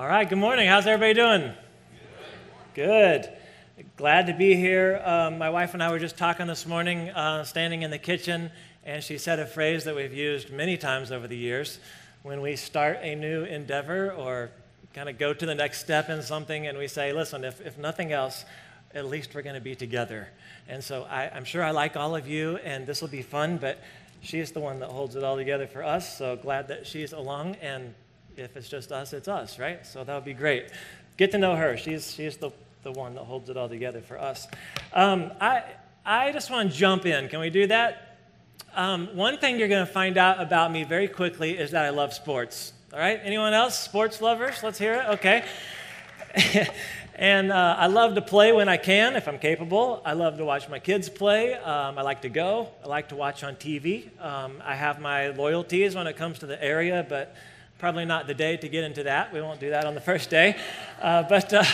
All right, good morning. How's everybody doing? Good. Glad to be here. Um, my wife and I were just talking this morning, uh, standing in the kitchen, and she said a phrase that we've used many times over the years. When we start a new endeavor or kind of go to the next step in something, and we say, listen, if, if nothing else, at least we're going to be together. And so I, I'm sure I like all of you, and this will be fun, but she's the one that holds it all together for us. So glad that she's along and if it's just us, it's us, right? So that would be great. Get to know her. She's, she's the, the one that holds it all together for us. Um, I, I just want to jump in. Can we do that? Um, one thing you're going to find out about me very quickly is that I love sports. All right? Anyone else? Sports lovers? Let's hear it. Okay. and uh, I love to play when I can, if I'm capable. I love to watch my kids play. Um, I like to go. I like to watch on TV. Um, I have my loyalties when it comes to the area, but Probably not the day to get into that. We won't do that on the first day. Uh, but uh,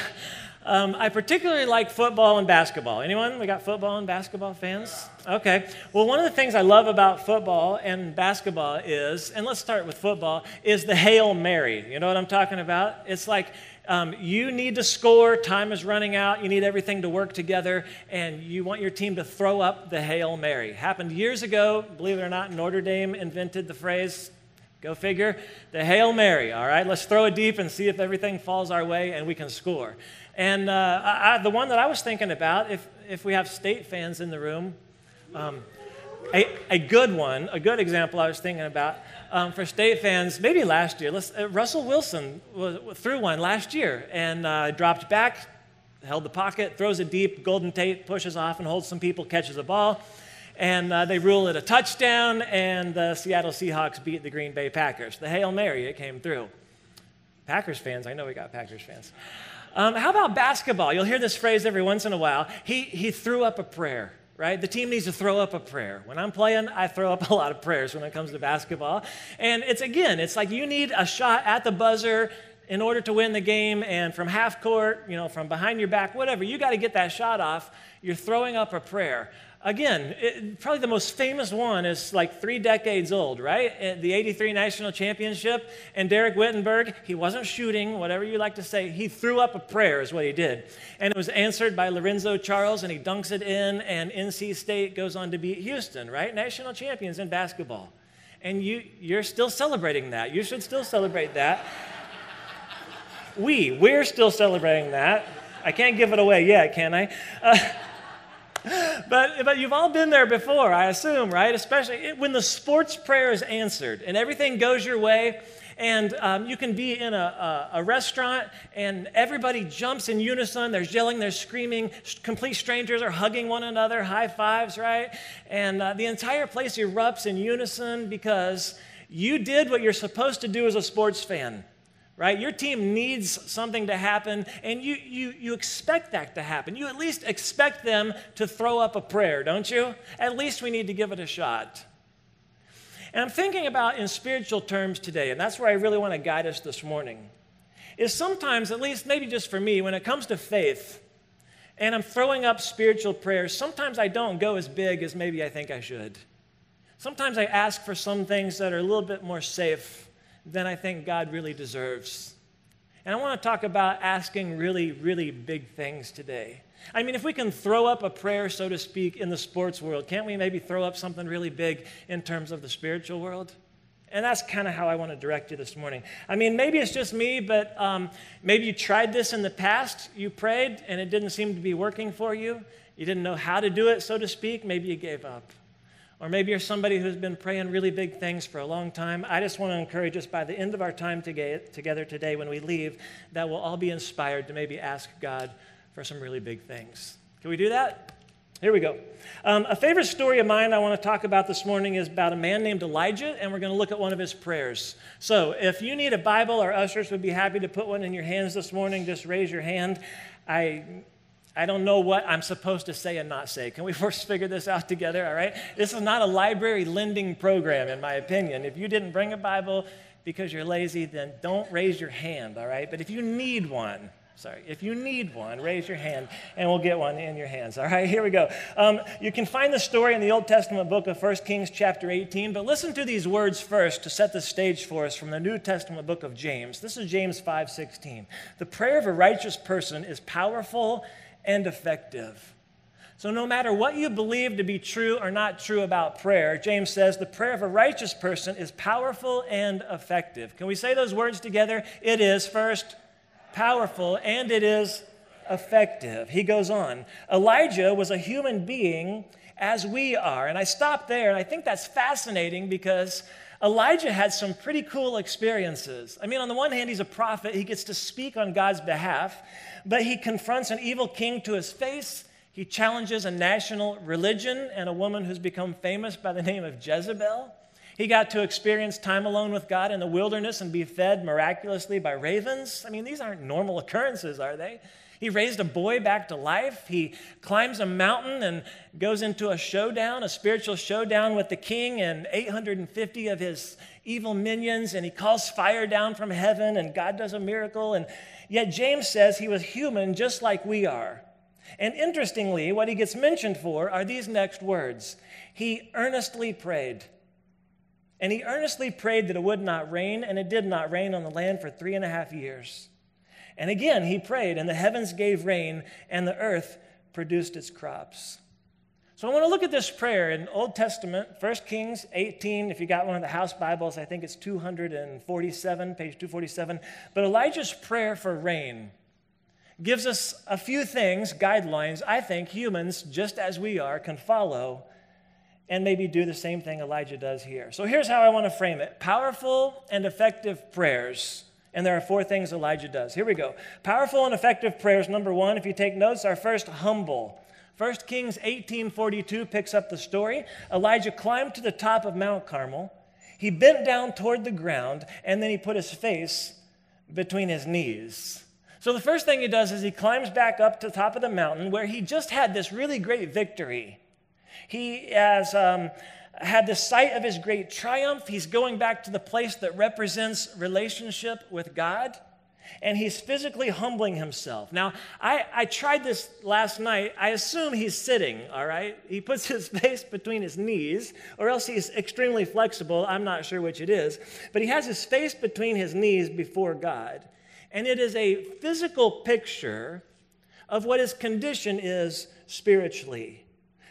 um, I particularly like football and basketball. Anyone? We got football and basketball fans? Okay. Well, one of the things I love about football and basketball is, and let's start with football, is the Hail Mary. You know what I'm talking about? It's like um, you need to score, time is running out, you need everything to work together, and you want your team to throw up the Hail Mary. Happened years ago, believe it or not, Notre Dame invented the phrase Go figure. The Hail Mary, all right? Let's throw it deep and see if everything falls our way and we can score. And uh, I, the one that I was thinking about, if, if we have state fans in the room, um, a, a good one, a good example I was thinking about um, for state fans, maybe last year. Uh, Russell Wilson was, threw one last year and uh, dropped back, held the pocket, throws it deep. Golden Tate pushes off and holds some people, catches the ball and uh, they rule it a touchdown, and the Seattle Seahawks beat the Green Bay Packers. The Hail Mary, it came through. Packers fans, I know we got Packers fans. Um, how about basketball? You'll hear this phrase every once in a while. He, he threw up a prayer, right? The team needs to throw up a prayer. When I'm playing, I throw up a lot of prayers when it comes to basketball. And it's again, it's like you need a shot at the buzzer in order to win the game, and from half court, you know, from behind your back, whatever, you got to get that shot off. You're throwing up a prayer. Again, it, probably the most famous one is like three decades old, right? The 83 national championship. And Dereck Whittenburg, he wasn't shooting, whatever you like to say. He threw up a prayer, is what he did. And it was answered by Lorenzo Charles, and he dunks it in, and NC State goes on to beat Houston, right? National champions in basketball. And you, you're still celebrating that. You should still celebrate that. we, we're still celebrating that. I can't give it away yet, can I? Uh, but, but you've all been there before, I assume, right? Especially when the sports prayer is answered and everything goes your way. And um, you can be in a, a, a, restaurant and everybody jumps in unison. They're yelling, they're screaming. Complete strangers are hugging one another, high fives, right? And uh, the entire place erupts in unison because you did what you're supposed to do as a sports fan right? Your team needs something to happen, and you, you, you expect that to happen. You at least expect them to throw up a prayer, don't you? At least we need to give it a shot. And I'm thinking about in spiritual terms today, and that's where I really want to guide us this morning. Is sometimes, at least maybe just for me, when it comes to faith, and I'm throwing up spiritual prayers, sometimes I don't go as big as maybe I think I should. Sometimes I ask for some things that are a little bit more safe than I think God really deserves. And I want to talk about asking really, really big things today. I mean, if we can throw up a prayer, so to speak, in the sports world, can't we maybe throw up something really big in terms of the spiritual world? And that's kind of how I want to direct you this morning. I mean, maybe it's just me, but um, maybe you tried this in the past. You prayed and it didn't seem to be working for you. You didn't know how to do it, so to speak. Maybe you gave up. Or maybe you're somebody who's been praying really big things for a long time. I just want to encourage us by the end of our time together today when we leave that we'll all be inspired to maybe ask God for some really big things. Can we do that? Here we go. Um, a favorite story of mine I want to talk about this morning is about a man named Elijah, and we're going to look at one of his prayers. So, if you need a Bible, our ushers would be happy to put one in your hands this morning. Just raise your hand. I I don't know what I'm supposed to say and not say. Can we first figure this out together, all right? This is not a library lending program, in my opinion. If you didn't bring a Bible because you're lazy, then don't raise your hand, all right? But if you need one, Sorry. If you need one, raise your hand and we'll get one in your hands. All right, here we go. Um, you can find the story in the Old Testament book of 1 Kings, chapter 18, but listen to these words first to set the stage for us from the New Testament book of James. This is James 5 16. The prayer of a righteous person is powerful and effective. So, no matter what you believe to be true or not true about prayer, James says the prayer of a righteous person is powerful and effective. Can we say those words together? It is first powerful, and it is effective. He goes on Elijah was a human being as we are. And I stopped there, and I think that's fascinating because Elijah had some pretty cool experiences. I mean, on the one hand, he's a prophet, he gets to speak on God's behalf, but he confronts an evil king to his face. He challenges a national religion and a woman who's become famous by the name of Jezebel. He got to experience time alone with God in the wilderness and be fed miraculously by ravens. I mean, these aren't normal occurrences, are they? He raised a boy back to life. He climbs a mountain and goes into a showdown, a spiritual showdown with the king and 850 of his evil minions, and he calls fire down from heaven, and God does a miracle. And yet, James says he was human just like we are. And interestingly, what he gets mentioned for are these next words He earnestly prayed. And he earnestly prayed that it would not rain, and it did not rain on the land for three and a half years. And again he prayed, and the heavens gave rain, and the earth produced its crops. So I want to look at this prayer in Old Testament, 1 Kings 18. If you got one of the house Bibles, I think it's 247, page 247. But Elijah's prayer for rain gives us a few things, guidelines, I think humans, just as we are, can follow and maybe do the same thing Elijah does here. So here's how I want to frame it powerful and effective prayers. And there are four things Elijah does. Here we go. Powerful and effective prayers. Number one, if you take notes, are first humble. 1 Kings 18:42 picks up the story. Elijah climbed to the top of Mount Carmel. He bent down toward the ground, and then he put his face between his knees. So the first thing he does is he climbs back up to the top of the mountain where he just had this really great victory. He has um, had the sight of his great triumph. He's going back to the place that represents relationship with God. And he's physically humbling himself. Now, I, I tried this last night. I assume he's sitting, all right? He puts his face between his knees, or else he's extremely flexible. I'm not sure which it is. But he has his face between his knees before God. And it is a physical picture of what his condition is spiritually.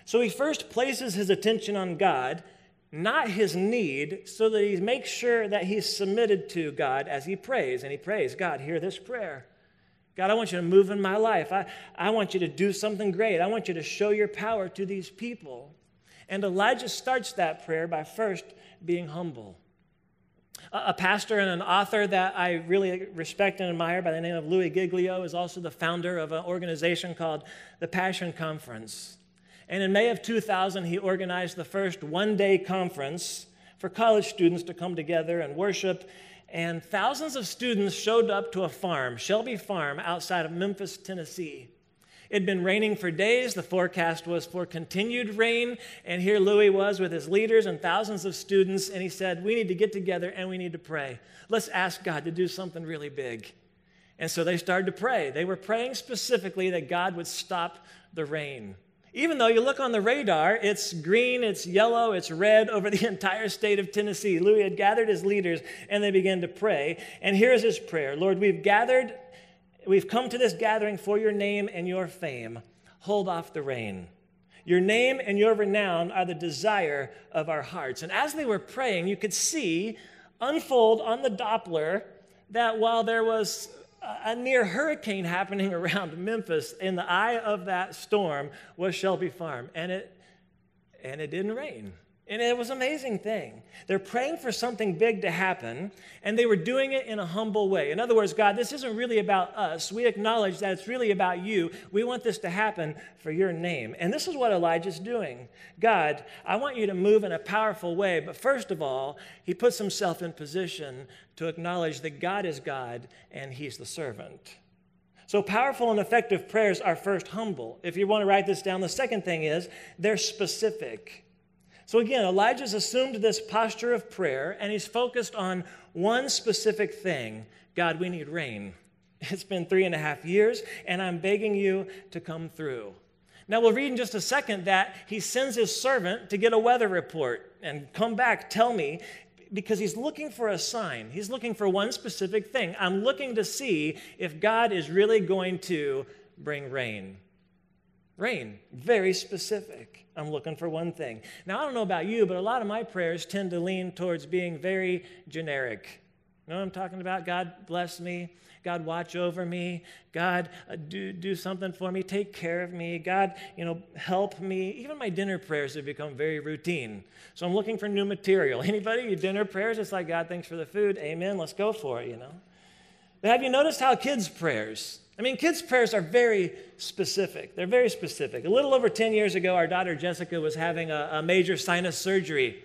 So he first places his attention on God, not his need, so that he makes sure that he's submitted to God as he prays. And he prays, God, hear this prayer. God, I want you to move in my life. I, I want you to do something great. I want you to show your power to these people. And Elijah starts that prayer by first being humble. A, a pastor and an author that I really respect and admire by the name of Louis Giglio is also the founder of an organization called the Passion Conference. And in May of 2000, he organized the first one day conference for college students to come together and worship. And thousands of students showed up to a farm, Shelby Farm, outside of Memphis, Tennessee. It had been raining for days. The forecast was for continued rain. And here Louis was with his leaders and thousands of students. And he said, We need to get together and we need to pray. Let's ask God to do something really big. And so they started to pray. They were praying specifically that God would stop the rain. Even though you look on the radar, it's green, it's yellow, it's red over the entire state of Tennessee. Louis had gathered his leaders and they began to pray. And here's his prayer Lord, we've gathered, we've come to this gathering for your name and your fame. Hold off the rain. Your name and your renown are the desire of our hearts. And as they were praying, you could see unfold on the Doppler that while there was a near hurricane happening around Memphis. In the eye of that storm was Shelby Farm, and it and it didn't rain. And it was an amazing thing. They're praying for something big to happen, and they were doing it in a humble way. In other words, God, this isn't really about us. We acknowledge that it's really about you. We want this to happen for your name. And this is what Elijah's doing. God, I want you to move in a powerful way, but first of all, he puts himself in position to acknowledge that God is God and he's the servant. So, powerful and effective prayers are first humble. If you want to write this down, the second thing is they're specific. So again, Elijah's assumed this posture of prayer and he's focused on one specific thing God, we need rain. It's been three and a half years, and I'm begging you to come through. Now, we'll read in just a second that he sends his servant to get a weather report and come back, tell me, because he's looking for a sign. He's looking for one specific thing. I'm looking to see if God is really going to bring rain. Rain, very specific. I'm looking for one thing. Now, I don't know about you, but a lot of my prayers tend to lean towards being very generic. You know what I'm talking about? God bless me. God, watch over me. God, uh, do, do something for me. Take care of me. God, you know, help me. Even my dinner prayers have become very routine. So I'm looking for new material. Anybody? Your dinner prayers? It's like, God, thanks for the food. Amen. Let's go for it, you know. But have you noticed how kids' prayers, I mean, kids' prayers are very specific. They're very specific. A little over 10 years ago, our daughter Jessica was having a, a major sinus surgery.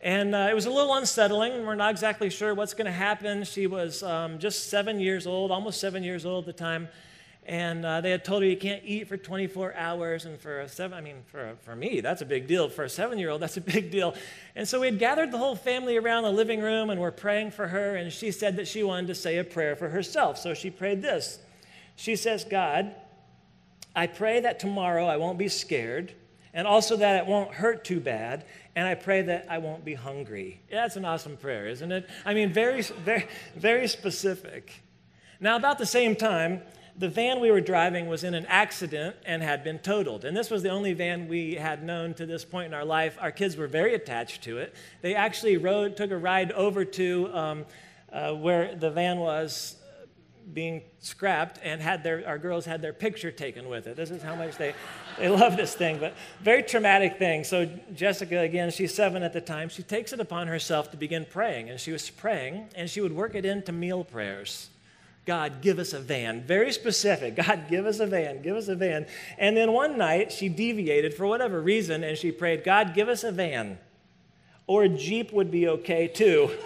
And uh, it was a little unsettling. We're not exactly sure what's going to happen. She was um, just seven years old, almost seven years old at the time. And uh, they had told her you can't eat for 24 hours. And for a seven, I mean, for, for me, that's a big deal. For a seven year old, that's a big deal. And so we had gathered the whole family around the living room and we're praying for her. And she said that she wanted to say a prayer for herself. So she prayed this She says, God, I pray that tomorrow I won't be scared and also that it won't hurt too bad, and I pray that I won't be hungry. Yeah, that's an awesome prayer, isn't it? I mean, very, very, very specific. Now, about the same time, the van we were driving was in an accident and had been totaled. And this was the only van we had known to this point in our life. Our kids were very attached to it. They actually rode, took a ride over to um, uh, where the van was being scrapped and had their, our girls had their picture taken with it. This is how much they, they love this thing, but very traumatic thing. So Jessica, again, she's seven at the time, she takes it upon herself to begin praying. And she was praying, and she would work it into meal prayers. God, give us a van. Very specific. God, give us a van. Give us a van. And then one night, she deviated for whatever reason, and she prayed, God, give us a van. Or a Jeep would be okay too.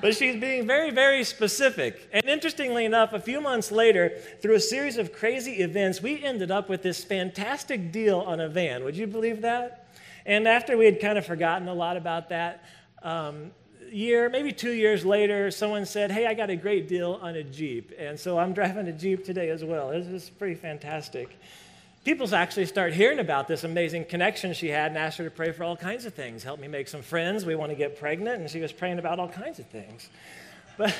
But she's being very, very specific. And interestingly enough, a few months later, through a series of crazy events, we ended up with this fantastic deal on a van. Would you believe that? And after we had kind of forgotten a lot about that, um, year, maybe two years later, someone said, Hey, I got a great deal on a Jeep. And so I'm driving a Jeep today as well. This is pretty fantastic people actually start hearing about this amazing connection she had and asked her to pray for all kinds of things. Help me make some friends. We want to get pregnant. And she was praying about all kinds of things. But,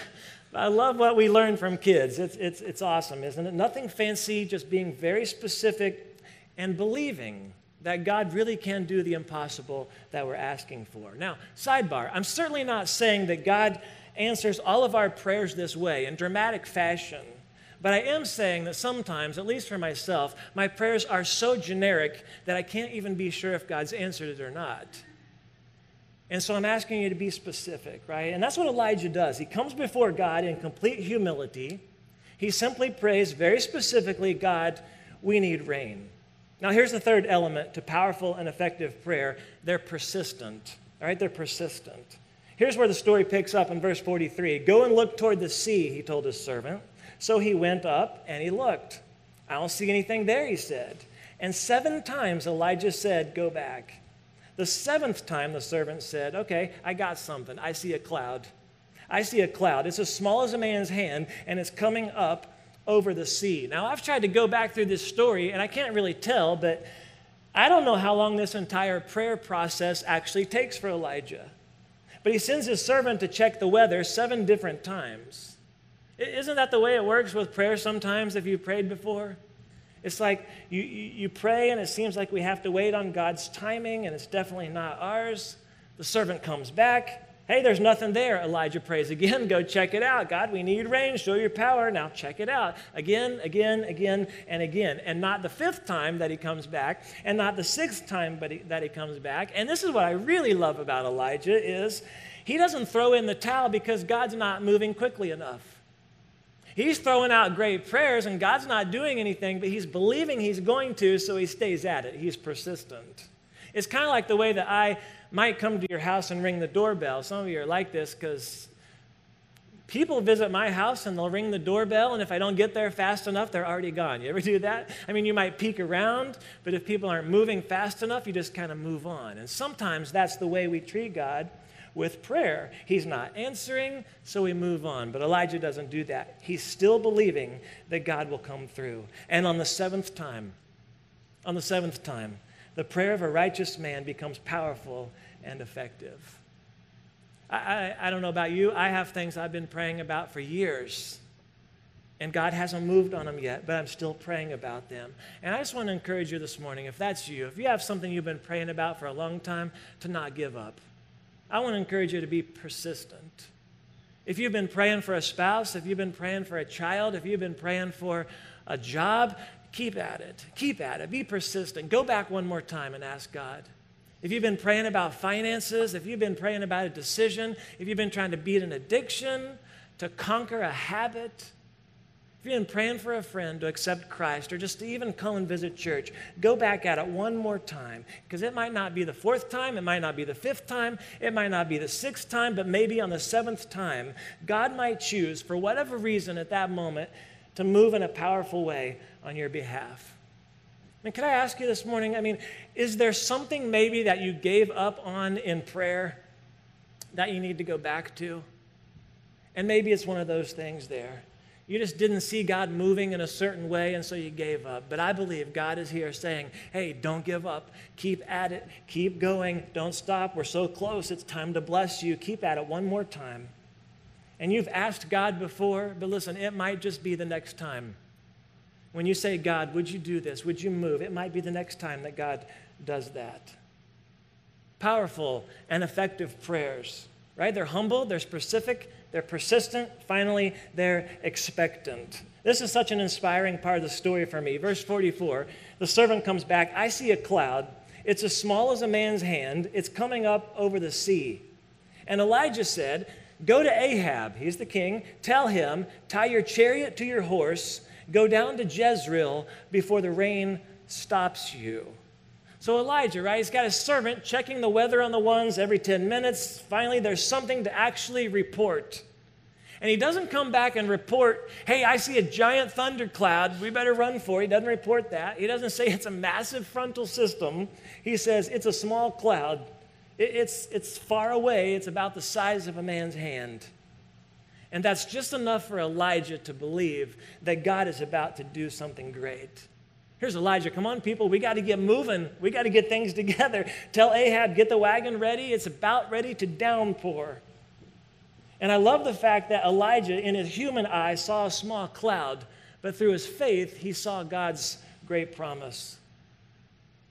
but I love what we learn from kids. It's, it's, it's awesome, isn't it? Nothing fancy, just being very specific and believing that God really can do the impossible that we're asking for. Now, sidebar, I'm certainly not saying that God answers all of our prayers this way in dramatic fashion. But I am saying that sometimes, at least for myself, my prayers are so generic that I can't even be sure if God's answered it or not. And so I'm asking you to be specific, right? And that's what Elijah does. He comes before God in complete humility. He simply prays very specifically, God, we need rain. Now, here's the third element to powerful and effective prayer they're persistent, all right? They're persistent. Here's where the story picks up in verse 43 Go and look toward the sea, he told his servant. So he went up and he looked. I don't see anything there, he said. And seven times Elijah said, Go back. The seventh time the servant said, Okay, I got something. I see a cloud. I see a cloud. It's as small as a man's hand, and it's coming up over the sea. Now, I've tried to go back through this story, and I can't really tell, but I don't know how long this entire prayer process actually takes for Elijah. But he sends his servant to check the weather seven different times. Isn't that the way it works with prayer sometimes if you've prayed before? It's like you, you, pray and it seems like we have to wait on God's timing and it's definitely not ours. The servant comes back. Hey, there's nothing there. Elijah prays again. Go check it out. God, we need rain. Show your power. Now check it out. Again, again, again, and again. And not the fifth time that he comes back, and not the sixth time that he comes back. And this is what I really love about Elijah is he doesn't throw in the towel because God's not moving quickly enough. He's throwing out great prayers, and God's not doing anything, but he's believing he's going to, so he stays at it. He's persistent. It's kind of like the way that I might come to your house and ring the doorbell. Some of you are like this because people visit my house and they'll ring the doorbell, and if I don't get there fast enough, they're already gone. You ever do that? I mean, you might peek around, but if people aren't moving fast enough, you just kind of move on. And sometimes that's the way we treat God with prayer. He's not answering, so we move on. But Elijah doesn't do that. He's still believing that God will come through. And on the seventh time, on the seventh time, the prayer of a righteous man becomes powerful and effective. I, I, don't know about you, I have things I've been praying about for years and God hasn't moved on them yet, but I'm still praying about them. And I just want to encourage you this morning, if that's you, if you have something you've been praying about for a long time, to not give up. I want to encourage you to be persistent. If you've been praying for a spouse, if you've been praying for a child, if you've been praying for a job, keep at it. Keep at it. Be persistent. Go back one more time and ask God. If you've been praying about finances, if you've been praying about a decision, if you've been trying to beat an addiction, to conquer a habit, if you've been praying for a friend to accept Christ or just to even come and visit church, go back at it one more time because it might not be the fourth time, it might not be the fifth time, it might not be the sixth time, but maybe on the seventh time, God might choose, for whatever reason at that moment, to move in a powerful way on your behalf. I mean, can I ask you this morning? I mean, is there something maybe that you gave up on in prayer that you need to go back to? And maybe it's one of those things there. You just didn't see God moving in a certain way, and so you gave up. But I believe God is here saying, hey, don't give up. Keep at it. Keep going. Don't stop. We're so close. It's time to bless you. Keep at it one more time. And you've asked God before, but listen, it might just be the next time. When you say, God, would you do this? Would you move? It might be the next time that God does that. Powerful and effective prayers, right? They're humble, they're specific, they're persistent. Finally, they're expectant. This is such an inspiring part of the story for me. Verse 44 the servant comes back. I see a cloud. It's as small as a man's hand. It's coming up over the sea. And Elijah said, Go to Ahab, he's the king, tell him, tie your chariot to your horse, go down to Jezreel before the rain stops you. So Elijah, right, he's got his servant checking the weather on the ones every 10 minutes. Finally, there's something to actually report. And he doesn't come back and report, hey, I see a giant thundercloud. We better run for it. He doesn't report that. He doesn't say it's a massive frontal system. He says it's a small cloud. It's, it's far away. It's about the size of a man's hand. And that's just enough for Elijah to believe that God is about to do something great. Here's Elijah. Come on, people. We got to get moving. We got to get things together. Tell Ahab, get the wagon ready. It's about ready to downpour. And I love the fact that Elijah, in his human eye, saw a small cloud, but through his faith, he saw God's great promise.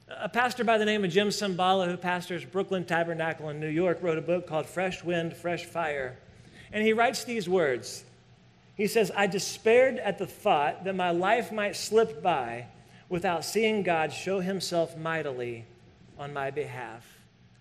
A pastor by the name of Jim Cymbala, who pastors Brooklyn Tabernacle in New York, wrote a book called Fresh Wind, Fresh Fire. And he writes these words He says, I despaired at the thought that my life might slip by without seeing God show himself mightily on my behalf.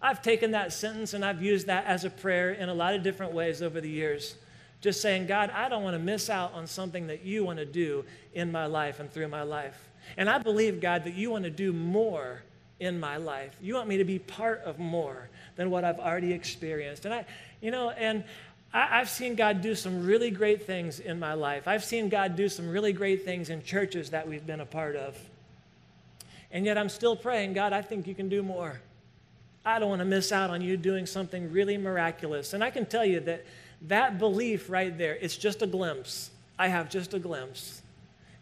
I've taken that sentence and I've used that as a prayer in a lot of different ways over the years. Just saying, God, I don't want to miss out on something that you want to do in my life and through my life. And I believe, God, that you want to do more in my life. You want me to be part of more than what I've already experienced. And I, you know, and I, have seen God do some really great things in my life. I've seen God do some really great things in churches that we've been a part of. And yet I'm still praying, God, I think you can do more. I don't want to miss out on you doing something really miraculous. And I can tell you that that belief right there, it's just a glimpse. I have just a glimpse.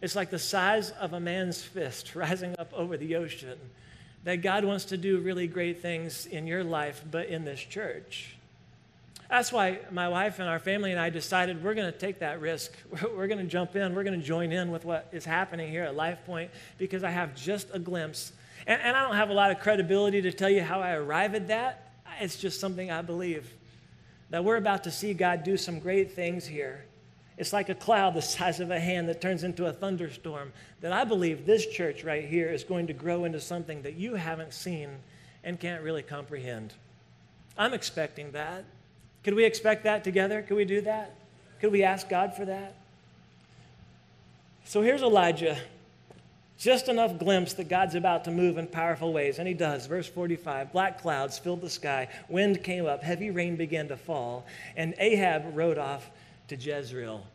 It's like the size of a man's fist rising up over the ocean. That God wants to do really great things in your life, but in this church. That's why my wife and our family and I decided we're going to take that risk. We're going to jump in. We're going to join in with what is happening here at Life Point because I have just a glimpse. And, and I don't have a lot of credibility to tell you how I arrive at that. It's just something I believe that we're about to see God do some great things here. It's like a cloud the size of a hand that turns into a thunderstorm. That I believe this church right here is going to grow into something that you haven't seen and can't really comprehend. I'm expecting that. Could we expect that together? Could we do that? Could we ask God for that? So here's Elijah. Just enough glimpse that God's about to move in powerful ways, and he does. Verse 45 Black clouds filled the sky, wind came up, heavy rain began to fall, and Ahab rode off to Jezreel.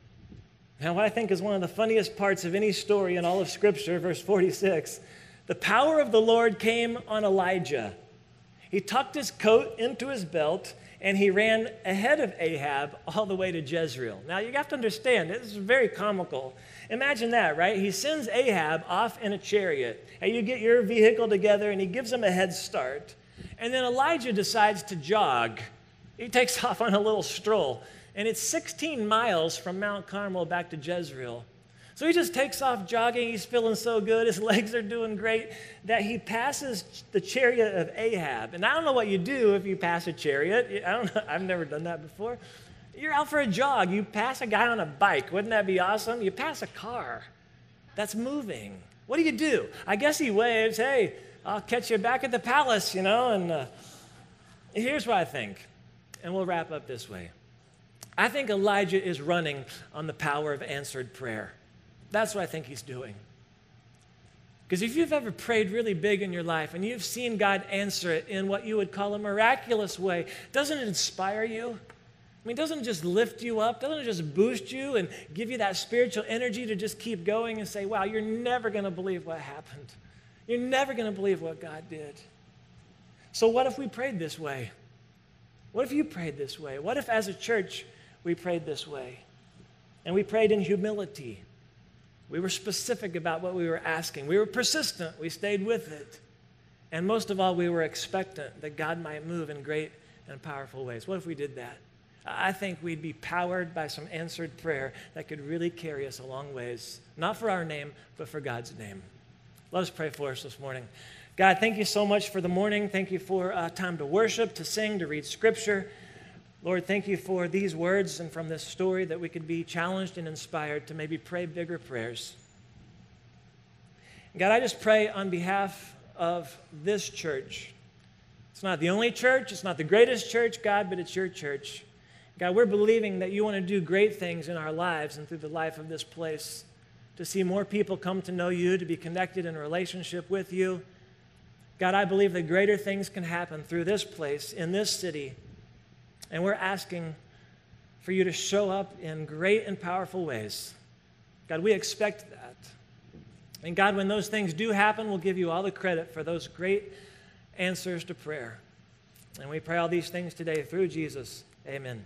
Now, what I think is one of the funniest parts of any story in all of Scripture, verse 46 the power of the Lord came on Elijah. He tucked his coat into his belt and he ran ahead of Ahab all the way to Jezreel. Now, you have to understand, this is very comical. Imagine that, right? He sends Ahab off in a chariot, and you get your vehicle together, and he gives him a head start. And then Elijah decides to jog. He takes off on a little stroll, and it's 16 miles from Mount Carmel back to Jezreel. So he just takes off jogging. He's feeling so good. His legs are doing great that he passes the chariot of Ahab. And I don't know what you do if you pass a chariot. I don't know. I've never done that before. You're out for a jog. You pass a guy on a bike. Wouldn't that be awesome? You pass a car that's moving. What do you do? I guess he waves, hey, I'll catch you back at the palace, you know? And uh, here's what I think, and we'll wrap up this way. I think Elijah is running on the power of answered prayer. That's what I think he's doing. Because if you've ever prayed really big in your life and you've seen God answer it in what you would call a miraculous way, doesn't it inspire you? I mean, doesn't it just lift you up? Doesn't it just boost you and give you that spiritual energy to just keep going and say, wow, you're never going to believe what happened? You're never going to believe what God did. So, what if we prayed this way? What if you prayed this way? What if, as a church, we prayed this way? And we prayed in humility we were specific about what we were asking. We were persistent. We stayed with it. And most of all, we were expectant that God might move in great and powerful ways. What if we did that? I think we'd be powered by some answered prayer that could really carry us a long ways, not for our name, but for God's name. Let us pray for us this morning. God, thank you so much for the morning. Thank you for uh, time to worship, to sing, to read scripture. Lord, thank you for these words and from this story that we could be challenged and inspired to maybe pray bigger prayers. God, I just pray on behalf of this church. It's not the only church, it's not the greatest church, God, but it's your church. God, we're believing that you want to do great things in our lives and through the life of this place, to see more people come to know you, to be connected in relationship with you. God, I believe that greater things can happen through this place, in this city, and we're asking for you to show up in great and powerful ways. God, we expect that. And God, when those things do happen, we'll give you all the credit for those great answers to prayer. And we pray all these things today through Jesus. Amen.